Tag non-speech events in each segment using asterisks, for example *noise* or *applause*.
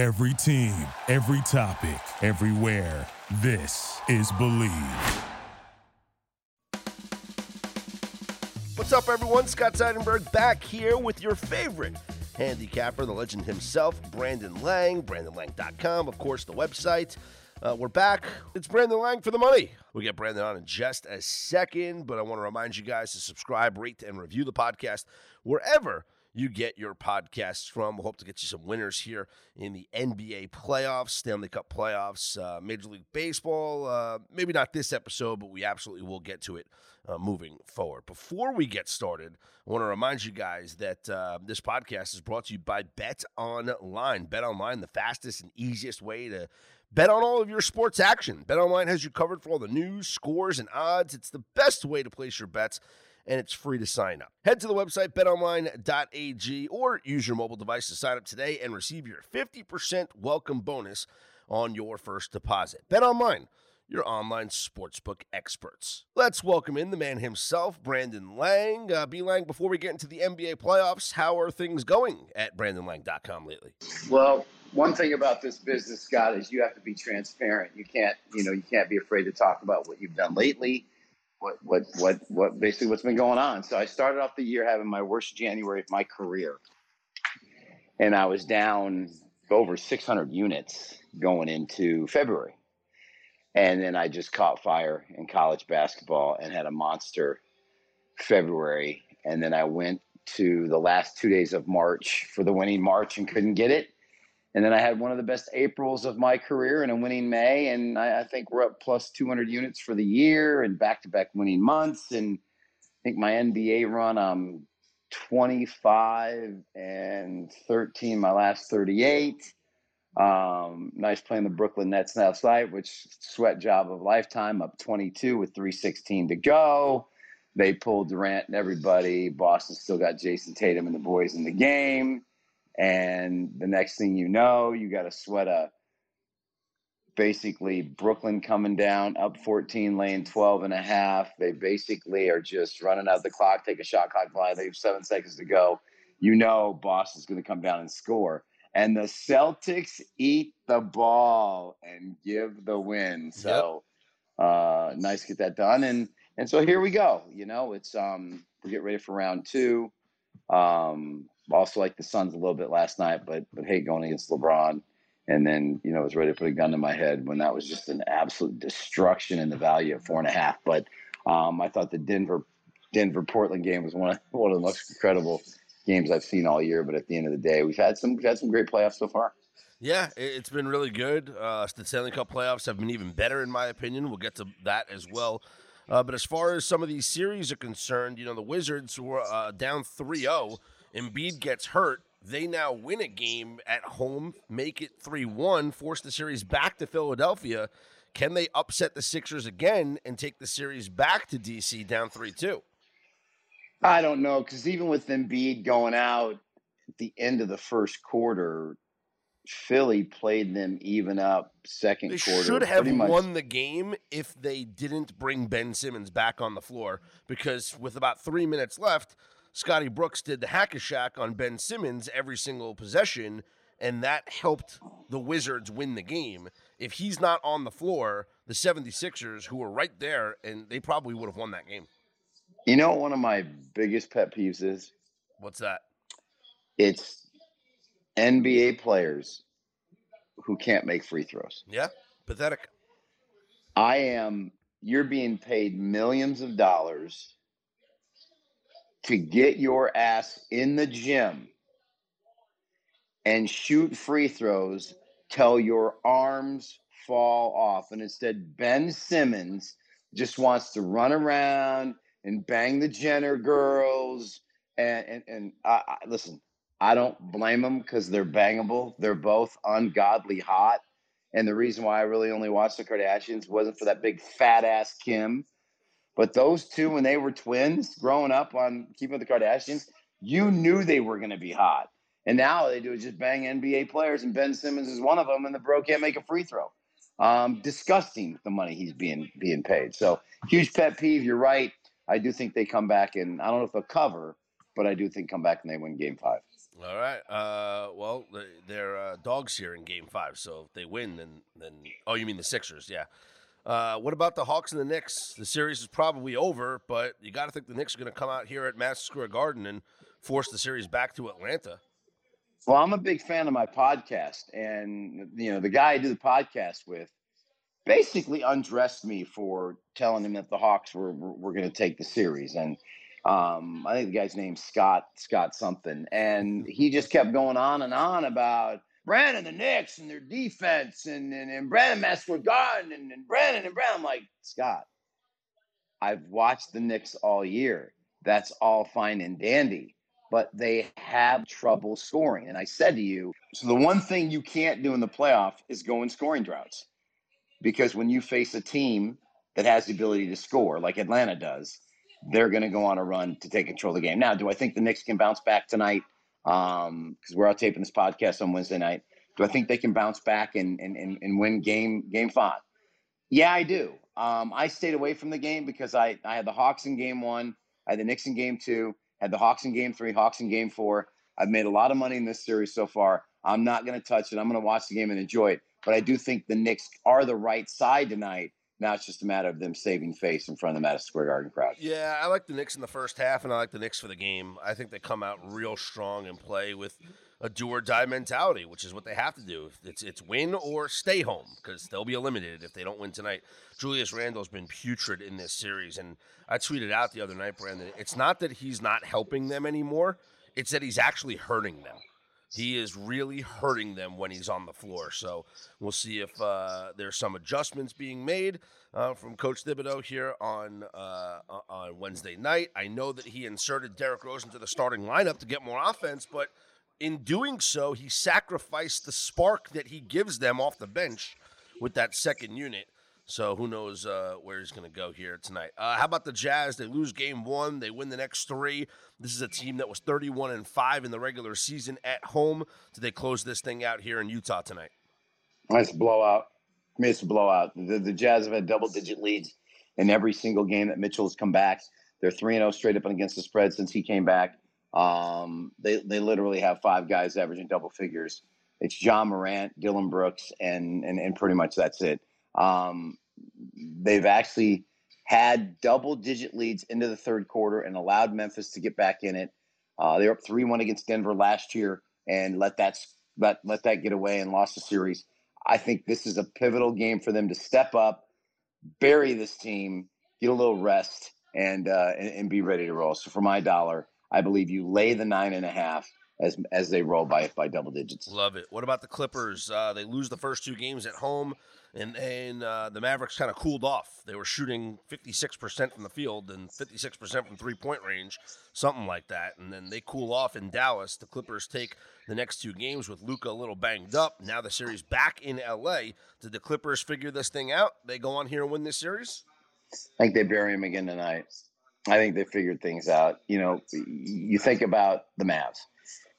Every team, every topic, everywhere. This is Bleav. What's up, everyone? Scott Seidenberg back here with your favorite handicapper, the legend himself, Brandon Lang, BrandonLang.com, of course, the website. Uh, we're back. It's Brandon Lang for the money. We'll get Brandon on in just a second, but I want to remind you guys to subscribe, rate, and review the podcast wherever you get your podcasts from. We'll hope to get you some winners here in the NBA playoffs, Stanley Cup playoffs, uh, Major League Baseball. Uh, maybe not this episode, but we absolutely will get to it uh, moving forward. Before we get started, I want to remind you guys that uh, this podcast is brought to you by Bet Online. Bet Online, the fastest and easiest way to Bet on all of your sports action. Bet Online has you covered for all the news, scores, and odds. It's the best way to place your bets and it's free to sign up. Head to the website betonline.ag or use your mobile device to sign up today and receive your 50% welcome bonus on your first deposit. BetOnline, your online sportsbook experts. Let's welcome in the man himself, Brandon Lang. Uh, B. Lang, before we get into the NBA playoffs, how are things going at BrandonLang.com lately? Well, one thing about this business, Scott, is you have to be transparent. You can't, you know, you can't be afraid to talk about what you've done lately what what what what basically what's been going on. So I started off the year having my worst January of my career, and I was down over 600 units going into February, and then I just caught fire in college basketball and had a monster February, and then I went to the last two days of March for the winning March and couldn't get it and then I had one of the best Aprils of my career and a winning May. And I, I think we're up plus 200 units for the year and back to back winning months. And I think my NBA run, I'm 25 and 13, my last 38. Um, nice playing the Brooklyn Nets last night, which sweat job of lifetime, up 22 with 316 to go. They pulled Durant and everybody. Boston still got Jayson Tatum and the boys in the game. And the next thing you know, you got a sweat a basically Brooklyn coming down up 14, laying 12 and a half. They basically are just running out the clock, take a shot clock fly. They have seven seconds to go. You know Boston's going to come down and score. And the Celtics eat the ball and give the win. So yep. uh, nice to get that done. And and so here we go. You know, it's um we get ready for round two. Um, also like the Suns a little bit last night, but but hate going against LeBron. And then you know was ready to put a gun to my head when that was just an absolute destruction in the value at four and a half. But um, I thought the Denver Denver Portland game was one of *laughs* one of the most incredible games I've seen all year. But at the end of the day, we've had some we've had some great playoffs so far. Yeah, it's been really good. Uh, the Stanley Cup playoffs have been even better, in my opinion. We'll get to that as well. Uh, but as far as some of these series are concerned, you know, the Wizards were uh, down 3 0 Embiid gets hurt, they now win a game at home, make it 3 1, force the series back to Philadelphia. Can they upset the Sixers again and take the series back to DC down 3 2? I don't know, because even with Embiid going out at the end of the first quarter, Philly played them even up second they quarter. should have won the game if they didn't bring Ben Simmons back on the floor because with about three minutes left, Scotty Brooks did the hack a Shaq on Ben Simmons every single possession, and that helped the Wizards win the game. If he's not on the floor, the 76ers, who were right there, and they probably would have won that game. You know, one of my biggest pet peeves is what's that? It's NBA players who can't make free throws. Yeah, pathetic. I am, you're being paid millions of dollars to get your ass in the gym and shoot free throws till your arms fall off. And instead, Ben Simmons just wants to run around and bang the Jenner girls. And, and, and I, I, listen, I don't blame them because they're bangable. They're both ungodly hot. And the reason why I really only watched the Kardashians wasn't for that big fat ass Kim but those two, when they were twins growing up on Keeping with the Kardashians, you knew they were going to be hot. And now they do is just bang NBA players, and Ben Simmons is one of them, and the bro can't make a free throw. Um, disgusting the money he's being being paid. So huge pet peeve. You're right. I do think they come back, and I don't know if they'll cover, but I do think come back and they win Game Five. All right. Uh, well, they're uh, dogs here in Game Five, so if they win, then then oh, you mean the Sixers? Yeah. Uh, what about the Hawks and the Knicks? The series is probably over, but you got to think the Knicks are going to come out here at Madison Square Garden and force the series back to Atlanta. Well, I'm a big fan of my podcast, and you know the guy I do the podcast with basically undressed me for telling him that the Hawks were were, going to take the series, and um, I think the guy's name's Scott Scott something, and he just kept going on and on about Brandon the Knicks and their defense and and, and Brandon Mascot Garden and, and Brandon and Brandon. I'm like Scott, I've watched the Knicks all year. That's all fine and dandy, but they have trouble scoring. And I said to you, so the one thing you can't do in the playoff is go in scoring droughts, because when you face a team that has the ability to score like Atlanta does they're going to go on a run to take control of the game. Now, do I think the Knicks can bounce back tonight? Because um, we're out taping this podcast on Wednesday night. Do I think they can bounce back and, and, and, and win game game five? Yeah, I do. Um, I stayed away from the game because I, I had the Hawks in game one, I had the Knicks in game two, had the Hawks in game three, Hawks in game four. I've made a lot of money in this series so far. I'm not going to touch it. I'm going to watch the game and enjoy it. But I do think the Knicks are the right side tonight now it's just a matter of them saving face in front of the Madison Square Garden crowd. Yeah, I like the Knicks in the first half, and I like the Knicks for the game. I think they come out real strong and play with a do or die mentality, which is what they have to do. It's it's win or stay home because they'll be eliminated if they don't win tonight. Julius Randle's been putrid in this series, and I tweeted out the other night, Brandon. It's not that he's not helping them anymore; it's that he's actually hurting them he is really hurting them when he's on the floor. So we'll see if uh, there's some adjustments being made uh, from Coach Thibodeau here on uh, on Wednesday night. I know that he inserted Derrick Rose into the starting lineup to get more offense, but in doing so, he sacrificed the spark that he gives them off the bench with that second unit. So who knows uh, where he's going to go here tonight? Uh, how about the Jazz? They lose game one, they win the next three. This is a team that was 31 and five in the regular season at home. Do they close this thing out here in Utah tonight? Nice blowout. I mean, it's a blowout. The, the Jazz have had double digit leads in every single game that Mitchell has come back. They're three and zero oh straight up and against the spread since he came back. Um, they they literally have five guys averaging double figures. It's Ja Morant, Dillon Brooks, and and and pretty much that's it. Um, they've actually had double digit leads into the third quarter and allowed Memphis to get back in it. Uh, they were up three one against Denver last year and let that let let that get away and lost the series. I think this is a pivotal game for them to step up, bury this team, get a little rest, and uh, and, and be ready to roll. So for my dollar, I believe you lay the nine and a half as as they roll by by double digits. Love it. What about the Clippers? Uh, they lose the first two games at home and then uh, the Mavericks kind of cooled off. They were shooting 56% from the field and 56% from three point range, something like that. And then they cool off in Dallas. The Clippers take the next two games with Luka a little banged up. Now the series back in LA. Did the Clippers figure this thing out? They go on here and win this series? I think they bury him again tonight. I think they figured things out. You know, you think about the Mavs,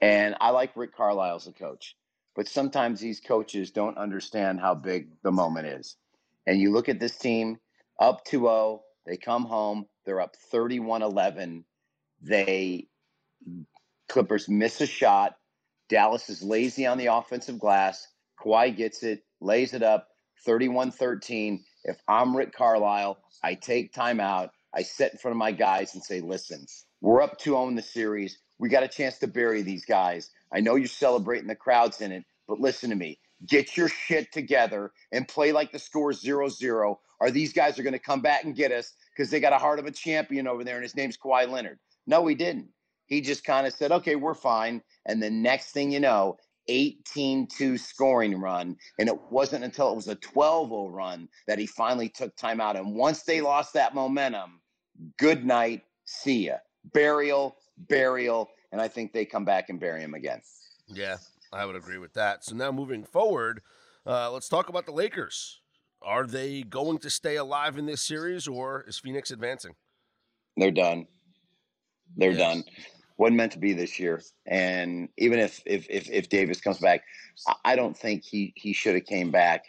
and I like Rick Carlisle as a coach. But sometimes these coaches don't understand how big the moment is. And you look at this team up 2 0, they come home, they're up 31 11. They, Clippers miss a shot. Dallas is lazy on the offensive glass. Kawhi gets it, lays it up 31 13. If I'm Rick Carlisle, I take time out. I sit in front of my guys and say, listen, we're up 2 0 in the series. We got a chance to bury these guys. I know you're celebrating, the crowd's in it, but listen to me. Get your shit together and play like the score 0 0, or these guys are going to come back and get us because they got a heart of a champion over there, and his name's Kawhi Leonard. No, he didn't. He just kind of said, okay, we're fine. And the next thing you know, 18 2 scoring run. And it wasn't until it was a 12 0 run that he finally took time out. And once they lost that momentum, good night, see ya. Burial, burial, and I think they come back and bury him again. Yeah, I would agree with that. So now moving forward, uh, let's talk about the Lakers. Are they going to stay alive in this series, or is Phoenix advancing? They're done. They're yes. done. Wasn't meant to be this year. And even if if if, if Davis comes back, I don't think he he should have came back.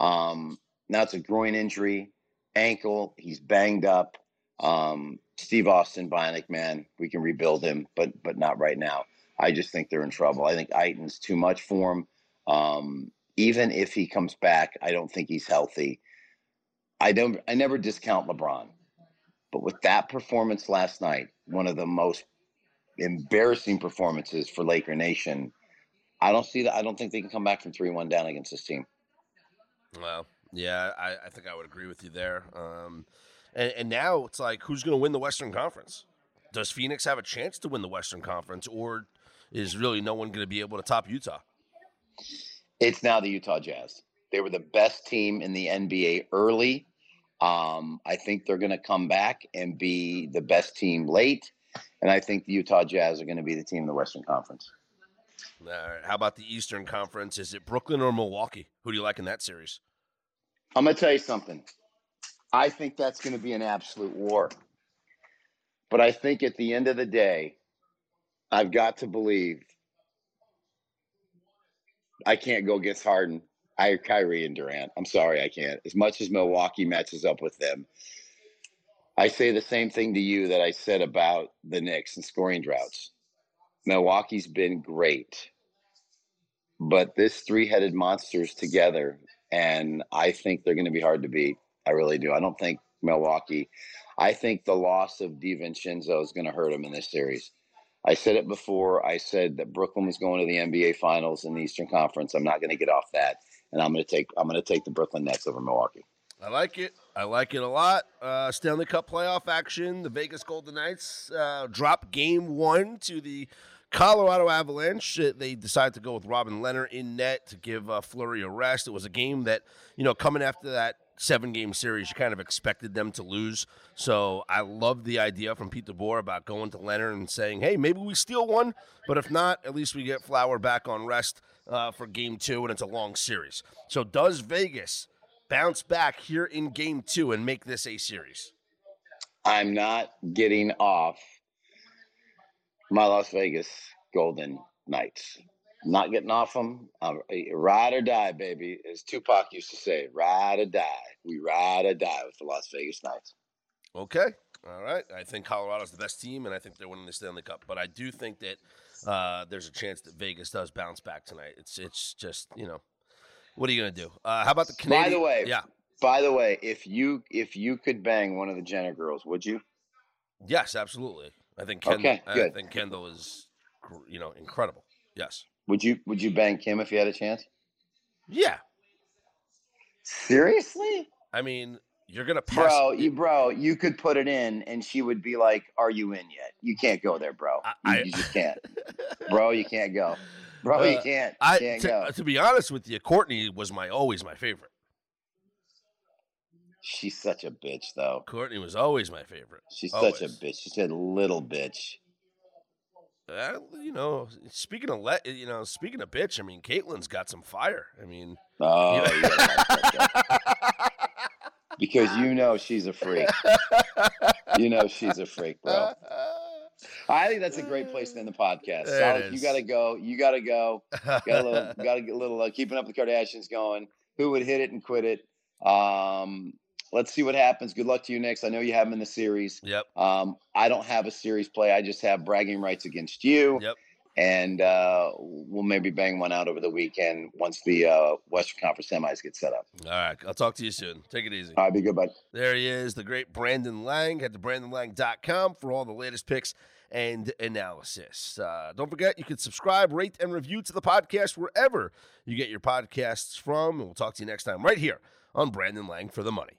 Um, now it's a groin injury, ankle. He's banged up. Um, Steve Austin, Bionic Man, we can rebuild him, but but not right now. I just think they're in trouble. I think Ayton's too much for him. Um, even if he comes back, I don't think he's healthy. I don't. I never discount LeBron, but with that performance last night, one of the most embarrassing performances for Laker Nation, I don't see that. I don't think they can come back from three one down against this team. Well, yeah, I, I think I would agree with you there. Um, and, and now it's like, who's going to win the Western Conference? Does Phoenix have a chance to win the Western Conference, or is really no one going to be able to top Utah? It's now the Utah Jazz. They were the best team in the NBA early. Um, I think they're going to come back and be the best team late. And I think the Utah Jazz are going to be the team in the Western Conference. All right. How about the Eastern Conference? Is it Brooklyn or Milwaukee? Who do you like in that series? I'm going to tell you something. I think that's going to be an absolute war. But I think at the end of the day, I've got to believe I can't go against Harden. I Kyrie and Durant. I'm sorry, I can't. As much as Milwaukee matches up with them, I say the same thing to you that I said about the Knicks and scoring droughts. Milwaukee's been great, but this three-headed monsters together, and I think they're going to be hard to beat. I really do. I don't think Milwaukee. I think the loss of DiVincenzo is going to hurt them in this series. I said it before. I said that Brooklyn was going to the NBA Finals in the Eastern Conference. I'm not going to get off that, and I'm going to take I'm going to take the Brooklyn Nets over Milwaukee. I like it. I like it a lot. Uh, Stanley Cup playoff action. The Vegas Golden Knights uh, drop game one to the Colorado Avalanche. They decided to go with Robin Lehner in net to give uh, Fleury a rest. It was a game that, you know, coming after that seven game series, you kind of expected them to lose. So I love the idea from Pete DeBoer about going to Leonard and saying, hey, maybe we steal one, but if not, at least we get Flower back on rest uh, for game two, and it's a long series. So does Vegas bounce back here in game two and make this a series? I'm not getting off my Las Vegas Golden Knights. I'm not getting off them. I'm, ride or die, baby. As Tupac used to say, ride or die. We ride or die with the Las Vegas Knights. Okay. All right. I think Colorado's the best team, and I think they're winning the Stanley Cup. But I do think that uh, there's a chance that Vegas does bounce back tonight. It's it's just you know, what are you gonna do? Uh, how about the Canadian? By the way, yeah. By the way, if you if you could bang one of the Jenner girls, would you? Yes, absolutely. I think Kendall, Okay, good. I think Kendall is, you know, incredible. Yes. Would you would you bang Kim if you had a chance? Yeah. Seriously? I mean, you're gonna pass. Bro, you bro, you could put it in and she would be like, Are you in yet? You can't go there, bro. I- You, I- you just can't. *laughs* bro, you can't go. Bro, you Uh, can't. I can't to, go. to be honest with you, Kourtney was my always my favorite. She's such a bitch though. Kourtney was always my favorite. She's such a bitch. She's a little bitch. Uh, you know, speaking of let, you know, speaking of bitch, I mean, Caitlyn's got some fire. I mean, Oh, you *laughs* know- because you know she's a freak. You know she's a freak, bro. I think that's a great place to end the podcast. You got to go. You got to go. Got a little. *laughs* Got a little. Uh, keeping up with the Kardashians going. Who would hit it and quit it? Um, let's see what happens. Good luck to you next. I know you have them in the series. Yep. Um, I don't have a series play. I just have bragging rights against you. Yep. And uh, we'll maybe bang one out over the weekend once the uh, Western Conference semis get set up. All right. I'll talk to you soon. Take it easy. All right, be good, bud. There he is, the great Brandon Lang. Head to brandonlang.com for all the latest picks and analysis. Uh, don't forget, you can subscribe, rate, and review to the podcast wherever you get your podcasts from. And we'll talk to you next time right here on Brandon Lang for the Money.